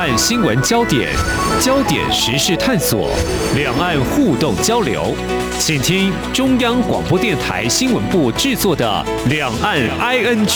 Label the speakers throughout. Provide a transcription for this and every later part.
Speaker 1: 岸新闻焦点，焦点时事探索，两岸互动交流，请听中央广播电台新闻部制作的《两岸 ING》。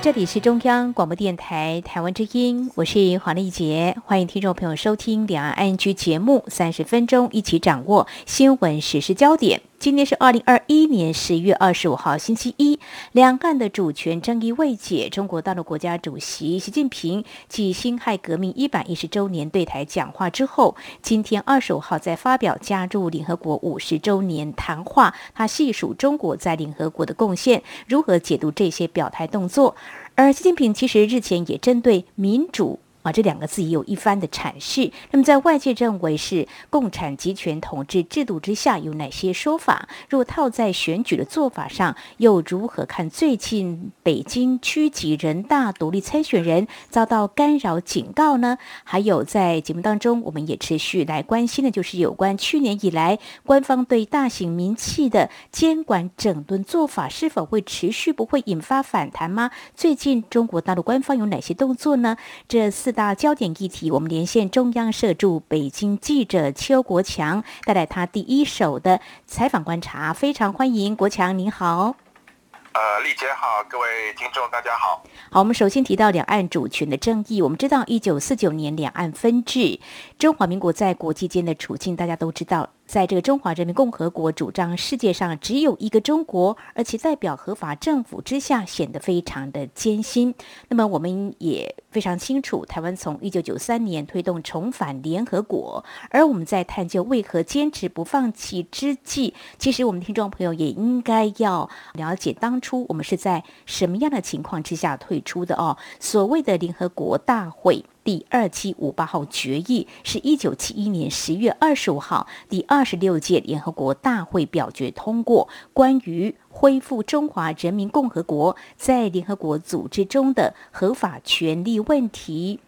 Speaker 2: 这里是中央广播电台台湾之音，我是黄丽杰，欢迎听众朋友收听《两岸 ING》节目，三十分钟一起掌握新闻时事焦点。今天是二零二一年十一月二十五号，星期一。两岸的主权争议未解，中国大陆国家主席习近平继辛亥革命一百一十周年对台讲话之后，今天二十五号在发表加入联合国五十周年谈话，他细数中国在联合国的贡献，如何解读这些表态动作。而习近平其实日前也针对民主。啊，这两个字也有一番的阐释。那么，在外界认为是共产集权统治制度之下，有哪些说法？若套在选举的做法上，又如何看？最近北京区级人大独立参选人遭到干扰警告呢？还有，在节目当中，我们也持续来关心的，就是有关去年以来官方对大型民企的监管整顿做法是否会持续，不会引发反弹吗？最近中国大陆官方有哪些动作呢？这四。四大焦点议题，我们连线中央社驻北京记者邱国强，带来他第一手的采访观察。非常欢迎国强，您好。
Speaker 3: 呃，丽姐好，各位听众大家好。
Speaker 2: 好，我们首先提到两岸主权的争议。我们知道，一九四九年两岸分治，中华民国在国际间的处境，大家都知道。在这个中华人民共和国主张世界上只有一个中国，而且代表合法政府之下，显得非常的艰辛。那么我们也非常清楚，台湾从一九九三年推动重返联合国，而我们在探究为何坚持不放弃之际，其实我们听众朋友也应该要了解当初我们是在什么样的情况之下退出的哦。所谓的联合国大会。第二七五八号决议是一九七一年十月二十五号第二十六届联合国大会表决通过关于恢复中华人民共和国在联合国组织中的合法权利问题，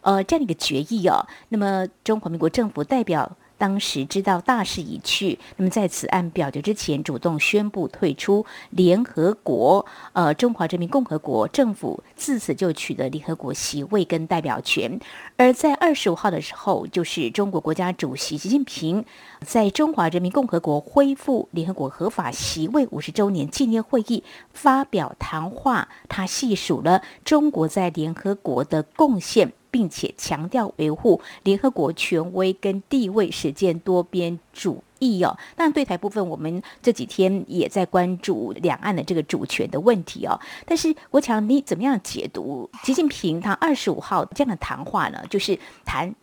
Speaker 2: 呃，这样一个决议哦。那么中华民国政府代表。当时知道大势已去，那么在此案表决之前，主动宣布退出联合国。呃，中华人民共和国政府自此就取得联合国席位跟代表权。而在二十五号的时候，就是中国国家主席习近平在中华人民共和国恢复联合国合法席位五十周年纪念会议发表谈话，他细数了中国在联合国的贡献。并且强调维护联合国权威跟地位，实践多边主义哦。但对台部分，我们这几天也在关注两岸的这个主权的问题哦。但是国强，你怎么样解读习近平他二十五号这样的谈话呢？就是谈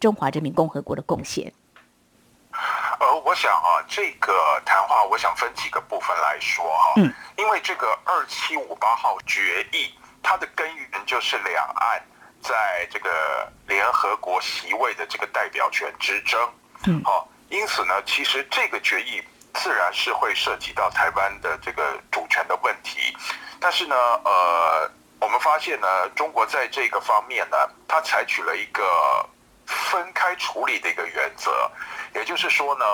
Speaker 2: 中华人民共和国的贡献。
Speaker 3: 呃，我想啊，这个谈话我想分几个部分来说哈。嗯。因为这个二七五八号决议，它的根源就是两岸。在这个联合国席位的这个代表权之争，嗯，好，因此呢，其实这个决议自然是会涉及到台湾的这个主权的问题，但是呢，呃，我们发现呢，中国在这个方面呢，它采取了一个分开处理的一个原则，也就是说呢，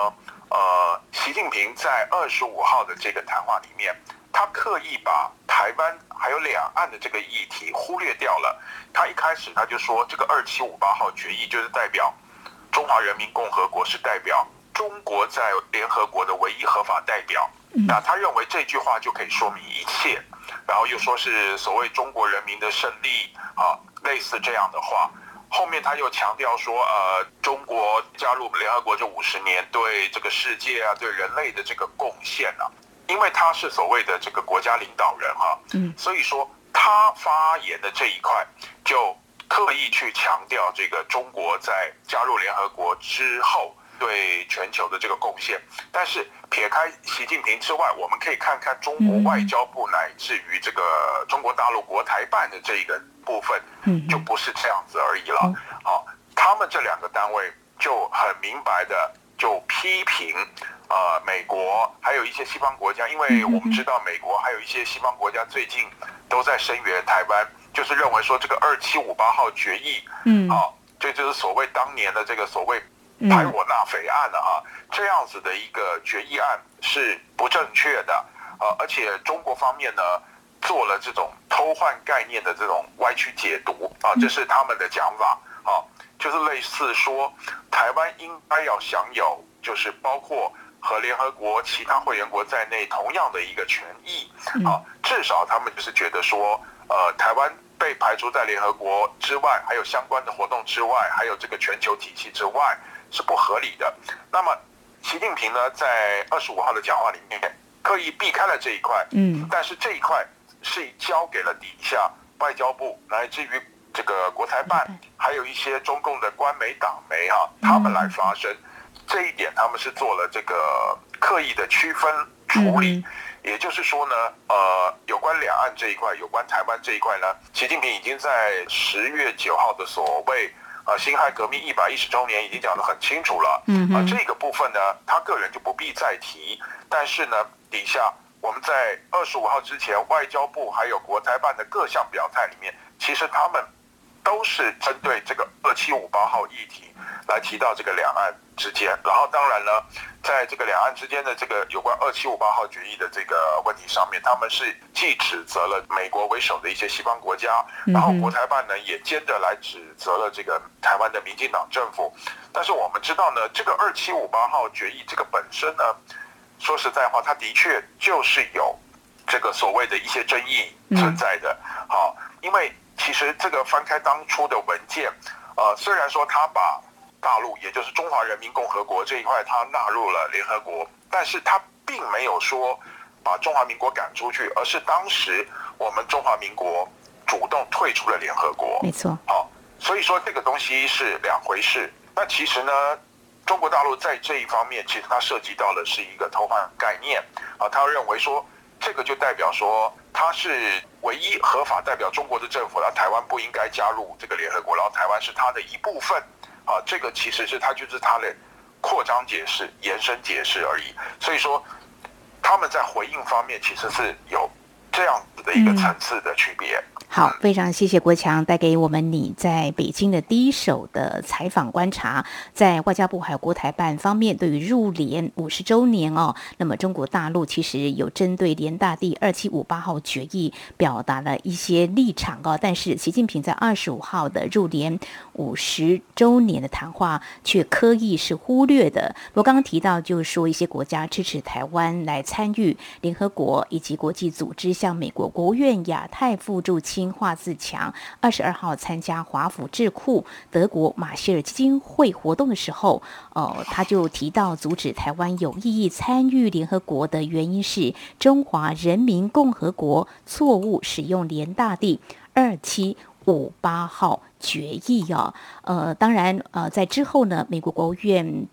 Speaker 3: 呃，习近平在二十五号的这个谈话里面。他刻意把台湾还有两岸的这个议题忽略掉了。他一开始他就说，这个二七五八号决议就是代表中华人民共和国是代表中国在联合国的唯一合法代表。那他认为这句话就可以说明一切，然后又说是所谓中国人民的胜利啊，类似这样的话。后面他又强调说，呃，中国加入联合国这五十年对这个世界啊，对人类的这个贡献啊。因为他是所谓的这个国家领导人哈，嗯，所以说他发言的这一块就刻意去强调这个中国在加入联合国之后对全球的这个贡献。但是撇开习近平之外，我们可以看看中国外交部乃至于这个中国大陆国台办的这一个部分，嗯，就不是这样子而已了。好，他们这两个单位就很明白的就批评。呃，美国还有一些西方国家，因为我们知道美国还有一些西方国家最近都在声援台湾，就是认为说这个二七五八号决议，嗯，啊，这就，就是所谓当年的这个所谓排我纳匪案的啊，这样子的一个决议案是不正确的，呃，而且中国方面呢做了这种偷偷换概念的这种歪曲解读啊，这是他们的讲法啊，就是类似说台湾应该要享有，就是包括和联合国其他会员国在内同样的一个权益啊，至少他们就是觉得说，呃，台湾被排除在联合国之外，还有相关的活动之外，还有这个全球体系之外是不合理的。那么习近平呢，在二十五号的讲话里面刻意避开了这一块，嗯，但是这一块。是交给了底下外交部，乃至于这个国台办，还有一些中共的官媒党媒啊，他们来发声。这一点他们是做了这个刻意的区分处理。也就是说呢，呃，有关两岸这一块，有关台湾这一块呢，习近平已经在十月九号的所谓啊辛亥革命一百一十周年已经讲得很清楚了。嗯啊，这个部分呢，他个人就不必再提。但是呢，底下。我们在二十五号之前，外交部还有国台办的各项表态里面，其实他们都是针对这个二七五八号议题来提到这个两岸之间。然后当然呢，在这个两岸之间的这个有关二七五八号决议的这个问题上面，他们是既指责了美国为首的一些西方国家，然后国台办呢也接着来指责了这个台湾的民进党政府。但是我们知道呢，这个二七五八号决议这个本身呢。说实在话，它的确就是有这个所谓的一些争议存在的。好，因为其实这个翻开当初的文件，呃，虽然说他把大陆，也就是中华人民共和国这一块，他纳入了联合国，但是他并没有说把中华民国赶出去，而是当时我们中华民国主动退出了联合国。
Speaker 2: 没错。
Speaker 3: 好，所以说这个东西是两回事。那其实呢？中国大陆在这一方面，其实它涉及到的是一个偷换概念啊，他认为说这个就代表说他是唯一合法代表中国的政府了，台湾不应该加入这个联合国，然后台湾是他的一部分啊，这个其实是他就是他的扩张解释、延伸解释而已。所以说他们在回应方面其实是有这样子的一个层次的区别。
Speaker 2: 好，非常谢谢国强带给我们你在北京的第一手的采访观察，在外交部还有国台办方面，对于入联五十周年哦，那么中国大陆其实有针对联大第二七五八号决议表达了一些立场哦，但是习近平在二十五号的入联五十周年的谈话却刻意是忽略的。我刚刚提到，就是说一些国家支持台湾来参与联合国以及国际组织，像美国国务院亚太副助卿。华自强二十二号参加华府智库德国马歇尔基金会活动的时候，呃，他就提到阻止台湾有意义参与联合国的原因是中华人民共和国错误使用联大第二七五八号决议啊，呃，当然，呃，在之后呢，美国国务院。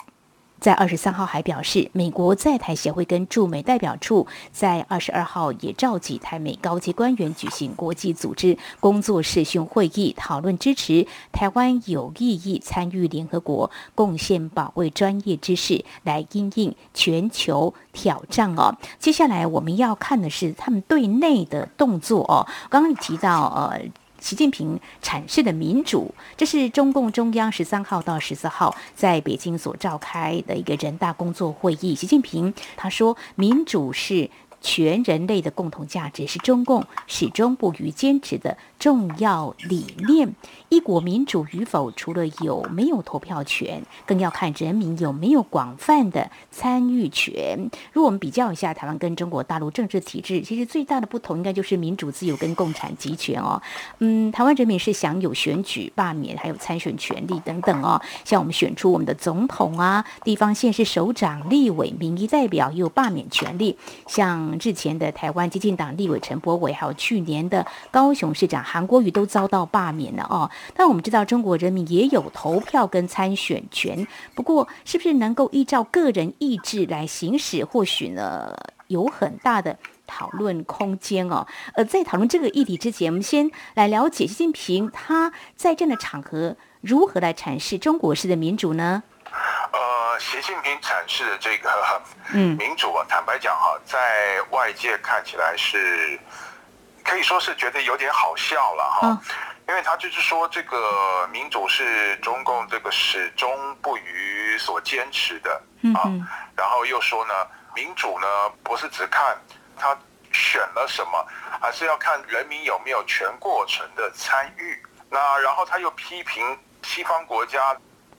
Speaker 2: 在二十三号还表示，美国在台协会跟驻美代表处在二十二号也召集台美高级官员举行国际组织工作视讯会议，讨论支持台湾有意义参与联合国，贡献宝贵专业知识来因应全球挑战哦。接下来我们要看的是他们对内的动作哦。刚刚提到呃。习近平阐释的民主，这是中共中央十三号到十四号在北京所召开的一个人大工作会议。习近平他说，民主是全人类的共同价值，是中共始终不渝坚持的重要理念。一国民主与否，除了有没有投票权，更要看人民有没有广泛的参与权。如果我们比较一下台湾跟中国大陆政治体制，其实最大的不同应该就是民主自由跟共产集权哦。嗯，台湾人民是享有选举、罢免还有参选权利等等哦。像我们选出我们的总统啊，地方县市首长、立委、民意代表也有罢免权利。像之前的台湾激进党立委陈柏惟，还有去年的高雄市长韩国瑜都遭到罢免了哦。但我们知道，中国人民也有投票跟参选权，不过是不是能够依照个人意志来行使，或许呢有很大的讨论空间哦。呃，在讨论这个议题之前，我们先来了解习近平他在这样的场合如何来阐释中国式的民主呢？
Speaker 3: 习近平阐释的这个 嗯民主啊，嗯、坦白讲哈，在外界看起来是可以说是觉得有点好笑了哈。哦因为他就是说，这个民主是中共这个始终不渝所坚持的啊，然后又说呢，民主呢不是只看他选了什么，还是要看人民有没有全过程的参与。那然后他又批评西方国家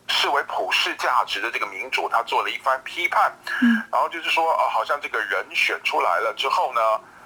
Speaker 3: 视为普世价值的这个民主，他做了一番批判。嗯，然后就是说，啊，好像这个人选出来了之后呢，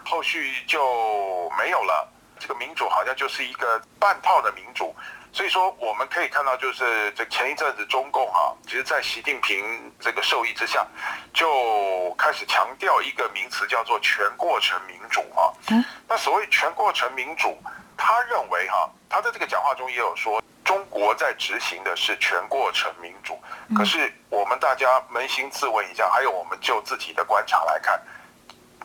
Speaker 3: 后续就没有了。这个民主好像就是一个半套的民主。所以说，我们可以看到，就是这前一阵子中共啊，其实，在习近平这个授意之下，就开始强调一个名词，叫做全过程民主啊。嗯。那所谓全过程民主，他认为哈，他在这个讲话中也有说，中国在执行的是全过程民主。可是我们大家扪心自问一下，还有我们就自己的观察来看。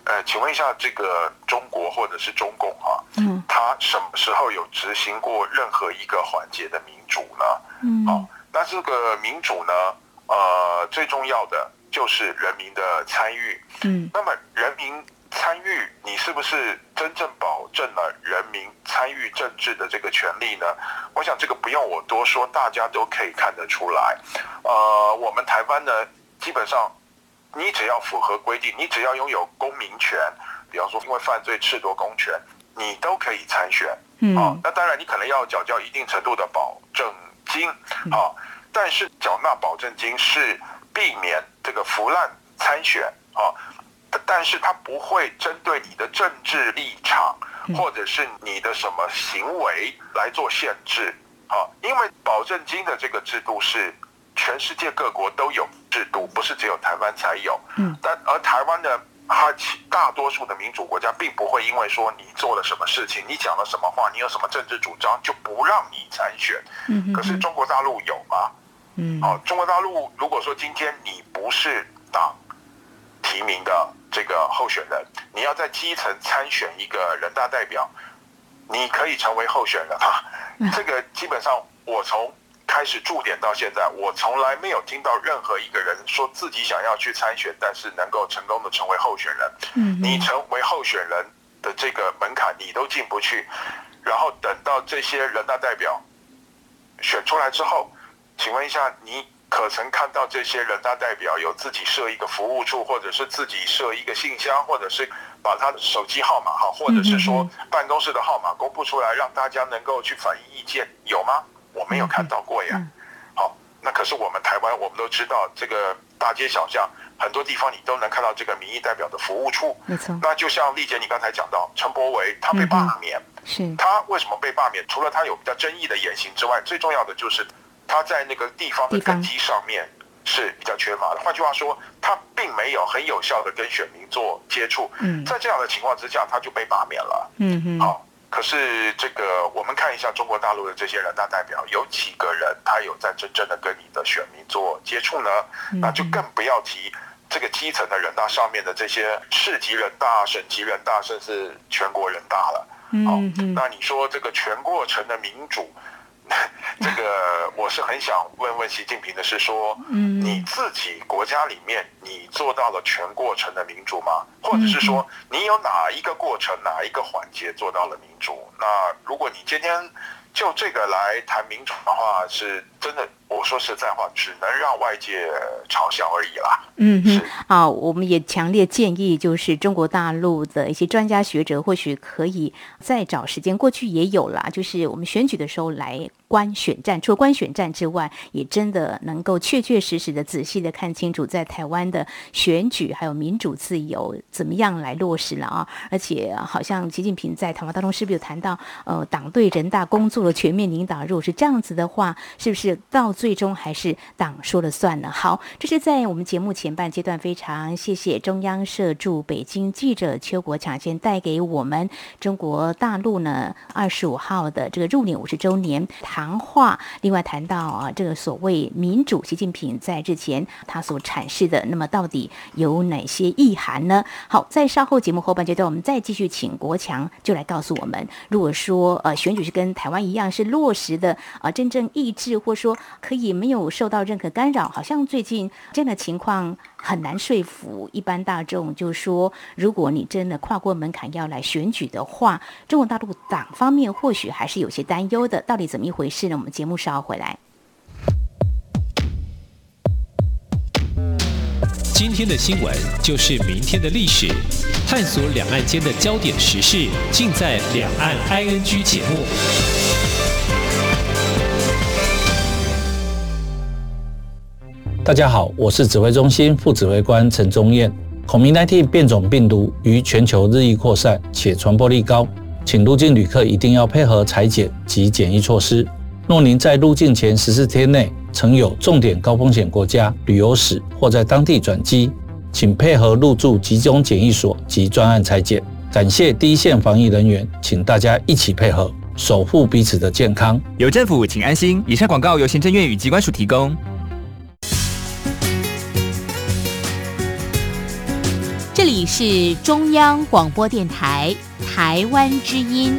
Speaker 3: 呃，请问一下，这个中国或者是中共啊，嗯，他什么时候有执行过任何一个环节的民主呢？嗯，好，那这个民主呢，呃，最重要的就是人民的参与。嗯，那么人民参与，你是不是真正保证了人民参与政治的这个权利呢？我想这个不用我多说，大家都可以看得出来。呃，我们台湾呢，基本上。你只要符合规定，你只要拥有公民权，比方说因为犯罪褫夺公权，你都可以参选。嗯，啊，那当然你可能要缴交一定程度的保证金，啊，但是缴纳保证金是避免这个腐烂参选，啊，但是他不会针对你的政治立场或者是你的什么行为来做限制，啊，因为保证金的这个制度是。全世界各国都有制度，不是只有台湾才有。嗯，但而台湾的哈大多数的民主国家，并不会因为说你做了什么事情，你讲了什么话，你有什么政治主张，就不让你参选。嗯，可是中国大陆有吗？嗯，好，中国大陆如果说今天你不是党提名的这个候选人，你要在基层参选一个人大代表，你可以成为候选人啊。这个基本上我从。开始驻点到现在，我从来没有听到任何一个人说自己想要去参选，但是能够成功的成为候选人。嗯，你成为候选人的这个门槛你都进不去，然后等到这些人大代表选出来之后，请问一下，你可曾看到这些人大代表有自己设一个服务处，或者是自己设一个信箱，或者是把他的手机号码哈，或者是说办公室的号码公布出来，让大家能够去反映意见，有吗？我没有看到过呀，好，那可是我们台湾，我们都知道这个大街小巷很多地方你都能看到这个民意代表的服务处，没错。那就像丽姐你刚才讲到陈柏维他被罢免，是，他为什么被罢免？除了他有比较争议的言行之外，最重要的就是他在那个地方的根基上面是比较缺乏的。换句话说，他并没有很有效的跟选民做接触。嗯，在这样的情况之下，他就被罢免了。嗯嗯，好。可是这个，我们看一下中国大陆的这些人大代表，有几个人他有在真正的跟你的选民做接触呢？那就更不要提这个基层的人大上面的这些市级人大、省级人大，甚至全国人大了。好，那你说这个全过程的民主？这个我是很想问问习近平的是说，你自己国家里面你做到了全过程的民主吗？或者是说你有哪一个过程哪一个环节做到了民主？那如果你今天就这个来谈民主的话，是真的。我说实在话，只能让外界嘲笑而已啦。嗯哼，
Speaker 2: 啊，我们也强烈建议，就是中国大陆的一些专家学者，或许可以再找时间。过去也有啦，就是我们选举的时候来观选战，除了观选战之外，也真的能够确确实实的、仔细的看清楚，在台湾的选举还有民主自由怎么样来落实了啊！而且好像习近平在谈话当中是不是有谈到，呃，党对人大工作的全面领导？如果是这样子的话，是不是到最终还是党说了算呢？好，这是在我们节目前半阶段，非常谢谢中央社驻北京记者邱国强先带给我们中国大陆呢二十五号的这个入年五十周年谈话。另外谈到啊，这个所谓民主，习近平在之前他所阐释的，那么到底有哪些意涵呢？好，在稍后节目后半阶段，我们再继续请国强就来告诉我们，如果说呃选举是跟台湾一样是落实的啊，真正意志，或说。可以没有受到任何干扰，好像最近这样的情况很难说服一般大众。就是说，如果你真的跨过门槛要来选举的话，中国大陆党方面或许还是有些担忧的。到底怎么一回事呢？我们节目稍后回来。
Speaker 1: 今天的新闻就是明天的历史，探索两岸间的焦点时事，尽在《两岸 ING》节目。
Speaker 4: 大家好，我是指挥中心副指挥官陈宗彦。COVID-19 变种病毒于全球日益扩散，且传播力高，请入境旅客一定要配合裁剪及检疫措施。若您在入境前十四天内曾有重点高风险国家旅游史或在当地转机，请配合入住集中检疫所及专案裁剪。感谢第一线防疫人员，请大家一起配合，守护彼此的健康。
Speaker 5: 有政府，请安心。以上广告由行政院与机关署提供。
Speaker 2: 里是中央广播电台台湾之音。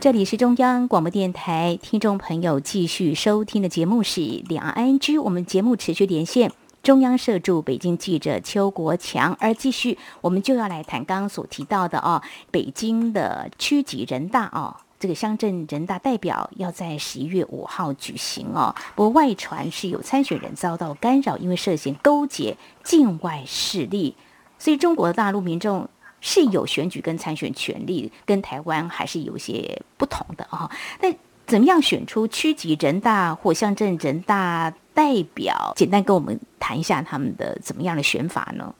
Speaker 2: 这里是中央广播电台，听众朋友继续收听的节目是《两岸 ING》，我们节目持续连线中央社驻北京记者邱国强，而继续我们就要来谈刚刚所提到的哦，北京的区级人大哦，这个乡镇人大代表要在十一月五号举行哦，不过外传是有参选人遭到干扰，因为涉嫌勾结境外势力，所以中国大陆民众。是有选举跟参选权利，跟台湾还是有些不同的啊。那怎么样选出区级人大或乡镇人大代表？简单跟我们谈一下他们的怎么样的选法呢？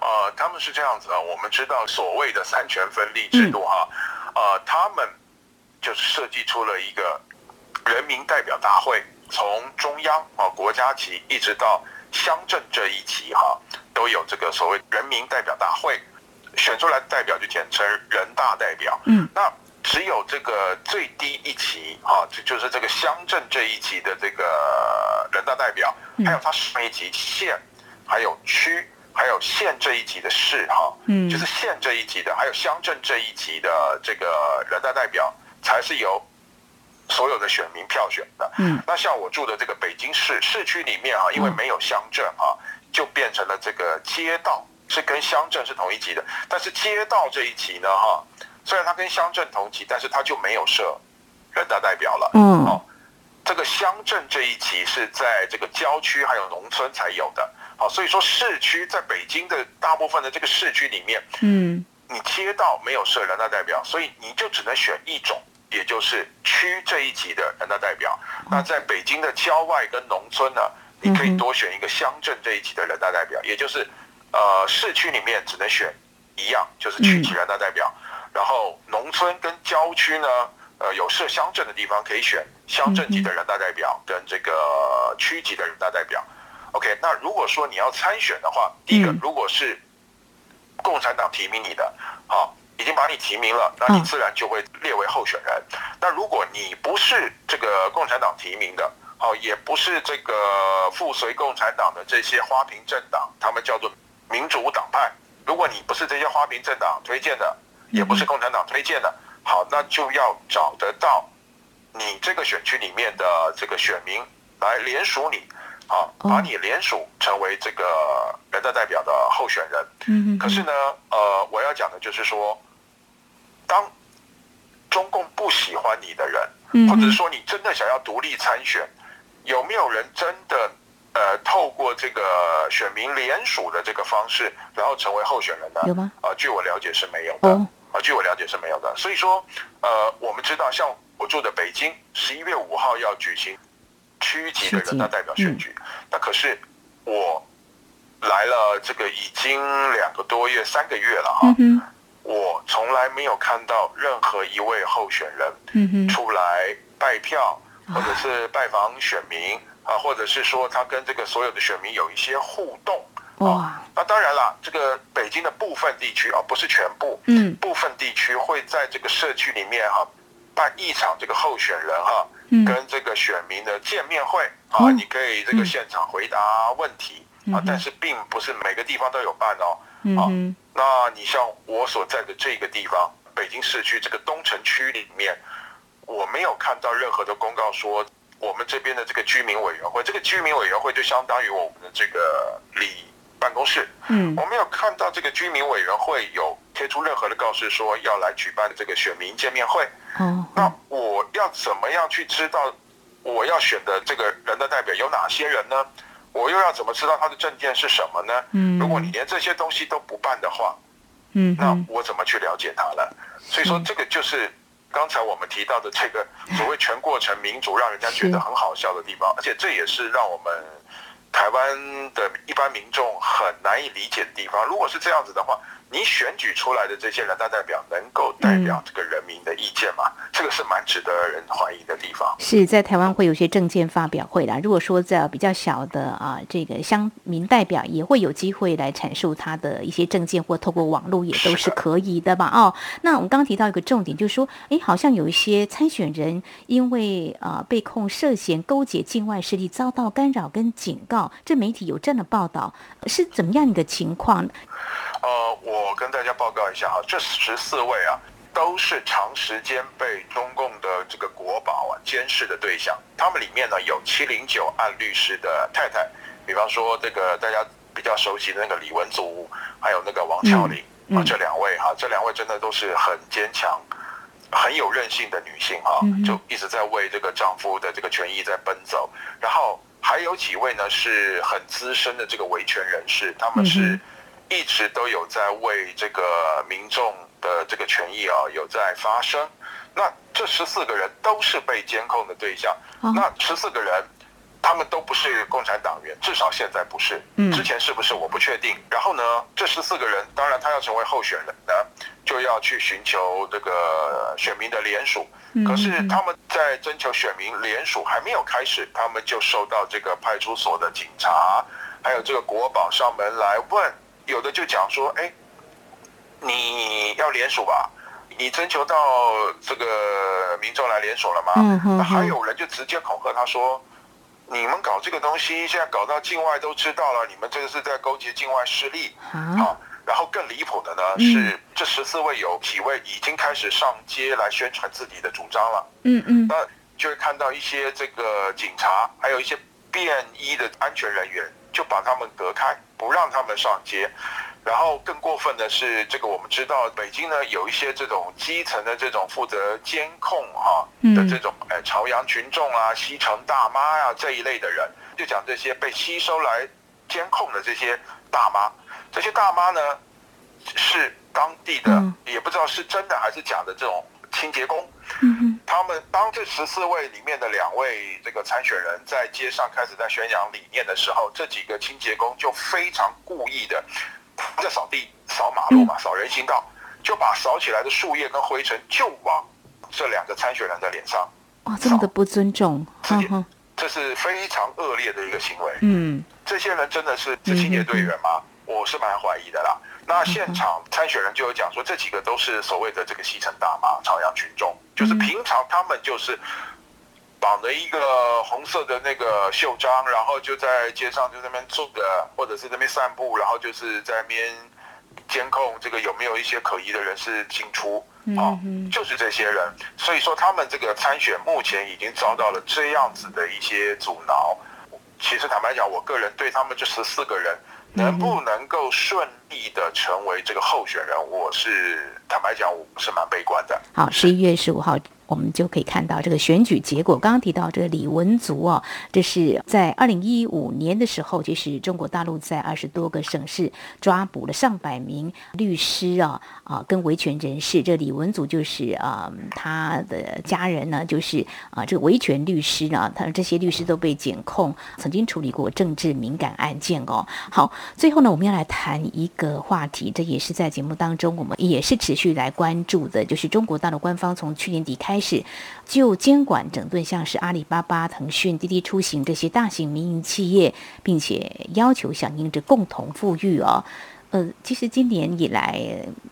Speaker 3: 呃，他们是这样子啊，我们知道所谓的三权分立制度哈，嗯、呃，他们就是设计出了一个人民代表大会，从中央啊国家级一直到乡镇这一级哈，都有这个所谓人民代表大会。选出来的代表就简称人大代表。嗯，那只有这个最低一级啊，就就是这个乡镇这一级的这个人大代表，还有他上一级县，还有区，还有县这一级的市哈，嗯，就是县这一级的，还有乡镇这一级的这个人大代表，才是由所有的选民票选的。嗯，那像我住的这个北京市市区里面啊，因为没有乡镇啊，就变成了这个街道。是跟乡镇是同一级的，但是街道这一级呢，哈，虽然它跟乡镇同级，但是它就没有设人大代表了。嗯，哦，这个乡镇这一级是在这个郊区还有农村才有的。好，所以说市区在北京的大部分的这个市区里面，嗯，你街道没有设人大代表，所以你就只能选一种，也就是区这一级的人大代表。那在北京的郊外跟农村呢，你可以多选一个乡镇这一级的人大代表，也就是。呃，市区里面只能选一样，就是区级人大代表。嗯、然后农村跟郊区呢，呃，有设乡镇的地方可以选乡镇级的人大代表跟这个区级的人大代表。OK，那如果说你要参选的话，第一个，如果是共产党提名你的，好，已经把你提名了，那你自然就会列为候选人。那如果你不是这个共产党提名的，好，也不是这个附随共产党的这些花瓶政党，他们叫做。民主党派，如果你不是这些花瓶政党推荐的，也不是共产党推荐的，好，那就要找得到你这个选区里面的这个选民来联署你，啊，把你联署成为这个人大代表的候选人。嗯，可是呢，呃，我要讲的就是说，当中共不喜欢你的人，或者是说你真的想要独立参选，有没有人真的？呃，透过这个选民联署的这个方式，然后成为候选人呢？有吗？啊、呃，据我了解是没有的。啊、呃，据我了解是没有的。所以说，呃，我们知道，像我住的北京，十一月五号要举行区级的人大代表选举。嗯、那可是我来了这个已经两个多月、三个月了哈，嗯、我从来没有看到任何一位候选人出来拜票，嗯、或者是拜访选民。啊，或者是说他跟这个所有的选民有一些互动，哇，那当然了，这个北京的部分地区啊，不是全部，嗯，部分地区会在这个社区里面哈、啊、办一场这个候选人哈、跟这个选民的见面会啊，嗯、你可以这个现场回答问题、嗯、啊，但是并不是每个地方都有办哦，嗯、啊，那你像我所在的这个地方，北京市区这个东城区里面，我没有看到任何的公告说。我们这边的这个居民委员会，这个居民委员会就相当于我们的这个里办公室。嗯，我没有看到这个居民委员会有贴贴出任何的告示说要来举办这个选民见面会。
Speaker 2: 哦，
Speaker 3: 那我要怎么样去知道我要选的这个人的代表有哪些人呢？我又要怎么知道他的证件是什么呢？嗯，如果你连这些东西都不办的话，嗯，那我怎么去了解他呢？所以说，这个就是刚才我们提到的这个所谓全过程民主，让人家觉得很好笑的地方，而且这也是让我们台湾的一般民众很难以理解的地方。如果是这样子的话，你选举出来的这些人大代表能够代表这个人民的意见吗？嗯、这个是蛮值得人怀疑的地方。
Speaker 2: 是在台湾会有些政见发表会啦。如果说在比较小的啊，这个乡民代表也会有机会来阐述他的一些政见，或透过网络也都是可以的吧？的哦，那我们刚刚提到一个重点，就是说，哎，好像有一些参选人因为啊被控涉嫌勾结境外势力，遭到干扰跟警告。这媒体有这样的报道，是怎么样一个情况？
Speaker 3: 呃，我跟大家报告一下哈，这十四位啊，都是长时间被中共的这个国宝啊监视的对象。他们里面呢有七零九案律师的太太，比方说这个大家比较熟悉的那个李文祖，还有那个王巧玲、嗯嗯、啊，这两位哈，这两位真的都是很坚强、很有韧性的女性啊，就一直在为这个丈夫的这个权益在奔走。然后还有几位呢是很资深的这个维权人士，他们是。嗯一直都有在为这个民众的这个权益啊有在发声。那这十四个人都是被监控的对象。那十四个人，他们都不是共产党员，至少现在不是。之前是不是我不确定。然后呢，这十四个人，当然他要成为候选人呢，就要去寻求这个选民的联署。可是他们在征求选民联署还没有开始，他们就受到这个派出所的警察，还有这个国保上门来问。有的就讲说，哎，你要联署吧？你征求到这个民众来联署了吗？嗯哼哼。还有人就直接恐吓他说，你们搞这个东西，现在搞到境外都知道了，你们这个是在勾结境外势力。好，然后更离谱的呢是，这十四位有几位已经开始上街来宣传自己的主张了。嗯嗯。那就会看到一些这个警察，还有一些便衣的安全人员。就把他们隔开，不让他们上街。然后更过分的是，这个我们知道，北京呢有一些这种基层的这种负责监控哈的这种哎朝阳群众啊、西城大妈呀、啊、这一类的人，就讲这些被吸收来监控的这些大妈。这些大妈呢是当地的，也不知道是真的还是假的这种清洁工。嗯，他们当这十四位里面的两位这个参选人在街上开始在宣扬理念的时候，这几个清洁工就非常故意的在扫地、扫马路嘛，扫人行道，就把扫起来的树叶跟灰尘就往这两个参选人的脸上。
Speaker 2: 哇，这么的不尊重，
Speaker 3: 这是非常恶劣的一个行为。嗯，这些人真的是是清洁队员吗？我是蛮怀疑的啦。那现场参选人就有讲说，这几个都是所谓的这个西城大妈、朝阳群众，就是平常他们就是绑着一个红色的那个袖章，然后就在街上就在那边坐着，或者是在那边散步，然后就是在那边监控这个有没有一些可疑的人士进出，啊，就是这些人。所以说他们这个参选目前已经遭到了这样子的一些阻挠。其实坦白讲，我个人对他们这十四个人。能不能够顺利的成为这个候选人，我是坦白讲，我是蛮悲观的。
Speaker 2: 好，十一月十五号。我们就可以看到这个选举结果。刚刚提到这个李文足哦，这是在二零一五年的时候，就是中国大陆在二十多个省市抓捕了上百名律师啊啊，跟维权人士。这李文足就是啊，他的家人呢，就是啊，这个维权律师呢，他这些律师都被检控，曾经处理过政治敏感案件哦。好，最后呢，我们要来谈一个话题，这也是在节目当中我们也是持续来关注的，就是中国大陆官方从去年底开是就监管整顿，像是阿里巴巴、腾讯、滴滴出行这些大型民营企业，并且要求响应着共同富裕哦。呃，其实今年以来，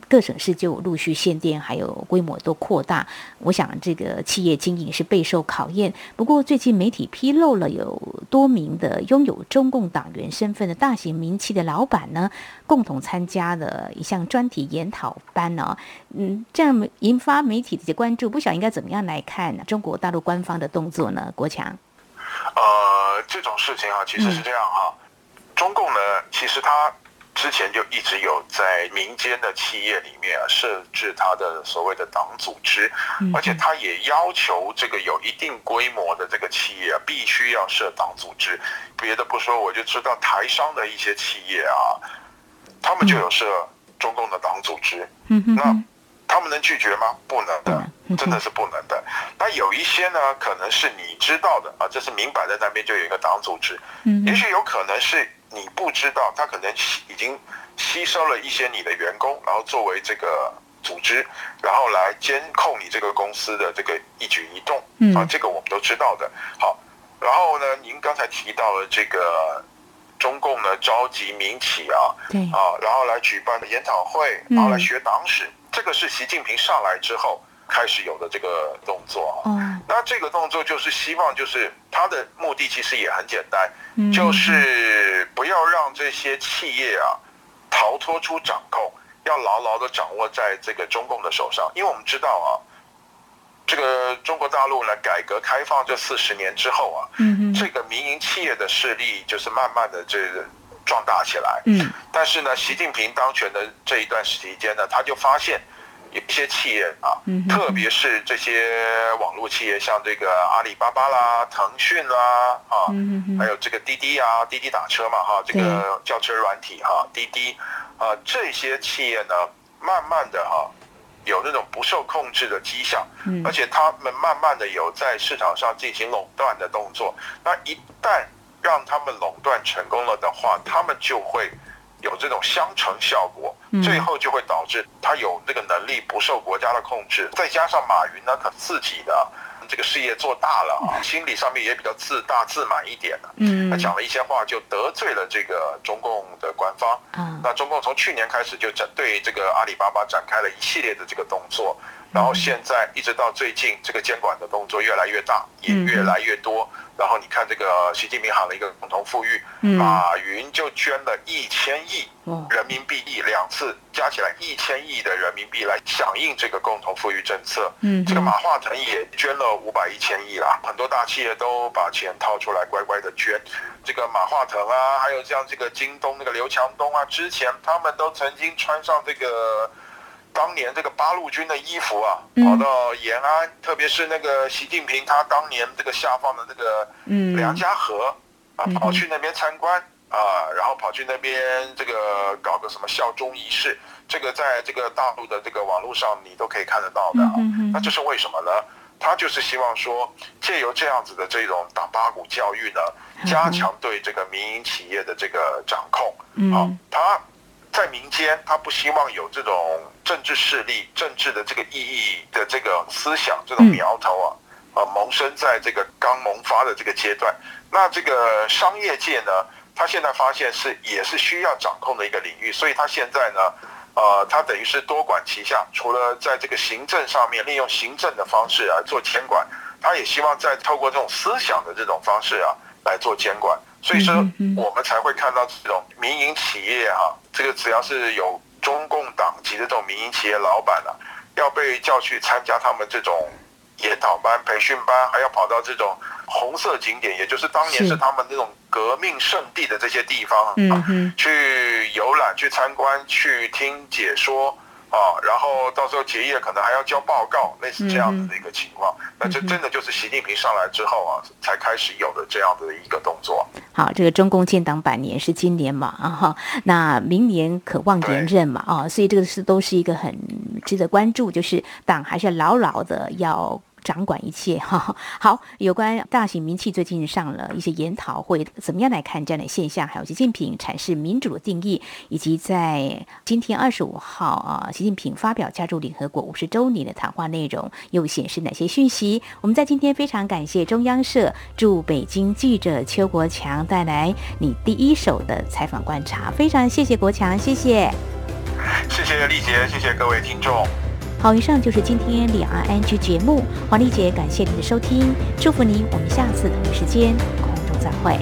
Speaker 2: 各省市就陆续限电，还有规模都扩大。我想这个企业经营是备受考验。不过最近媒体披露了有多名的拥有中共党员身份的大型民企的老板呢，共同参加了一项专题研讨班呢、哦。嗯，这样引发媒体的关注，不晓得应该怎么样来看中国大陆官方的动作呢？国强，
Speaker 3: 呃，这种事情啊，其实是这样哈、啊，嗯、中共呢，其实他。之前就一直有在民间的企业里面啊设置他的所谓的党组织，而且他也要求这个有一定规模的这个企业啊必须要设党组织。别的不说，我就知道台商的一些企业啊，他们就有设中共的党组织。那他们能拒绝吗？不能的，真的是不能的。那有一些呢，可能是你知道的啊，这是明摆在那边就有一个党组织。也许有可能是。你不知道，他可能已经吸收了一些你的员工，然后作为这个组织，然后来监控你这个公司的这个一举一动。嗯，啊，这个我们都知道的。好，然后呢，您刚才提到了这个中共呢召集民企啊，对啊，然后来举办的研讨会，然后来学党史，嗯，这个是习近平上来之后。开始有的这个动作，嗯，那这个动作就是希望，就是它的目的其实也很简单，就是不要让这些企业啊逃脱出掌控，要牢牢的掌握在这个中共的手上。因为我们知道啊，这个中国大陆呢改革开放这四十年之后啊，嗯，这个民营企业的势力就是慢慢的这个壮大起来，嗯，但是呢，习近平当权的这一段时间呢，他就发现。有一些企业啊，特别是这些网络企业，像这个阿里巴巴啦、腾讯啦，啊，还有这个滴滴啊，滴滴打车嘛，哈，这个叫车软体哈，滴滴，啊，这些企业呢，慢慢的哈，有那种不受控制的迹象，而且他们慢慢的有在市场上进行垄断的动作。那一旦让他们垄断成功了的话，他们就会。有这种相乘效果，最后就会导致他有这个能力不受国家的控制。再加上马云呢，他自己的这个事业做大了啊，心理上面也比较自大自满一点了。嗯，他讲了一些话就得罪了这个中共的官方。嗯，那中共从去年开始就针对这个阿里巴巴展开了一系列的这个动作。然后现在一直到最近，这个监管的动作越来越大，也越来越多。然后你看这个习近平喊了一个共同富裕，马云就捐了一千亿人民币，一两次加起来一千亿的人民币来响应这个共同富裕政策。这个马化腾也捐了五百一千亿啦，很多大企业都把钱掏出来乖乖的捐。这个马化腾啊，还有像这个京东那个刘强东啊，之前他们都曾经穿上这个。当年这个八路军的衣服啊，跑到延安，嗯、特别是那个习近平他当年这个下放的这个梁家河、嗯、啊，跑去那边参观啊，然后跑去那边这个搞个什么效忠仪式，这个在这个大陆的这个网络上你都可以看得到的啊。那这是为什么呢？他就是希望说，借由这样子的这种打八股教育呢，加强对这个民营企业的这个掌控。啊，他。在民间，他不希望有这种政治势力、政治的这个意义的这个思想、这种苗头啊，啊萌生在这个刚萌发的这个阶段。那这个商业界呢，他现在发现是也是需要掌控的一个领域，所以他现在呢，呃，他等于是多管齐下，除了在这个行政上面利用行政的方式来做监管，他也希望再透过这种思想的这种方式啊来做监管。所以说，我们才会看到这种民营企业哈、啊，这个只要是有中共党籍的这种民营企业老板啊，要被叫去参加他们这种研讨班、培训班，还要跑到这种红色景点，也就是当年是他们那种革命圣地的这些地方啊，去游览、去参观、去听解说。啊，然后到时候结业可能还要交报告，类似这样子的一个情况。嗯、那这真的就是习近平上来之后啊，才开始有的这样的一个动作。
Speaker 2: 好，这个中共建党百年是今年嘛啊哈，那明年可望连任嘛啊，所以这个是都是一个很值得关注，就是党还是牢牢的要。掌管一切 哈，好，有关大型民企最近上了一些研讨会，怎么样来看这样的现象？还有习近平阐释民主的定义，以及在今天二十五号啊，习近平发表加入联合国五十周年的谈话内容，又显示哪些讯息？我们在今天非常感谢中央社驻北京记者邱国强带来你第一手的采访观察，非常谢谢国强，谢谢，
Speaker 3: 谢谢丽杰，谢谢各位听众。
Speaker 2: 好，以上就是今天两岸 ING 节目，黄丽姐感谢您的收听，祝福您，我们下次同一时间空中再会。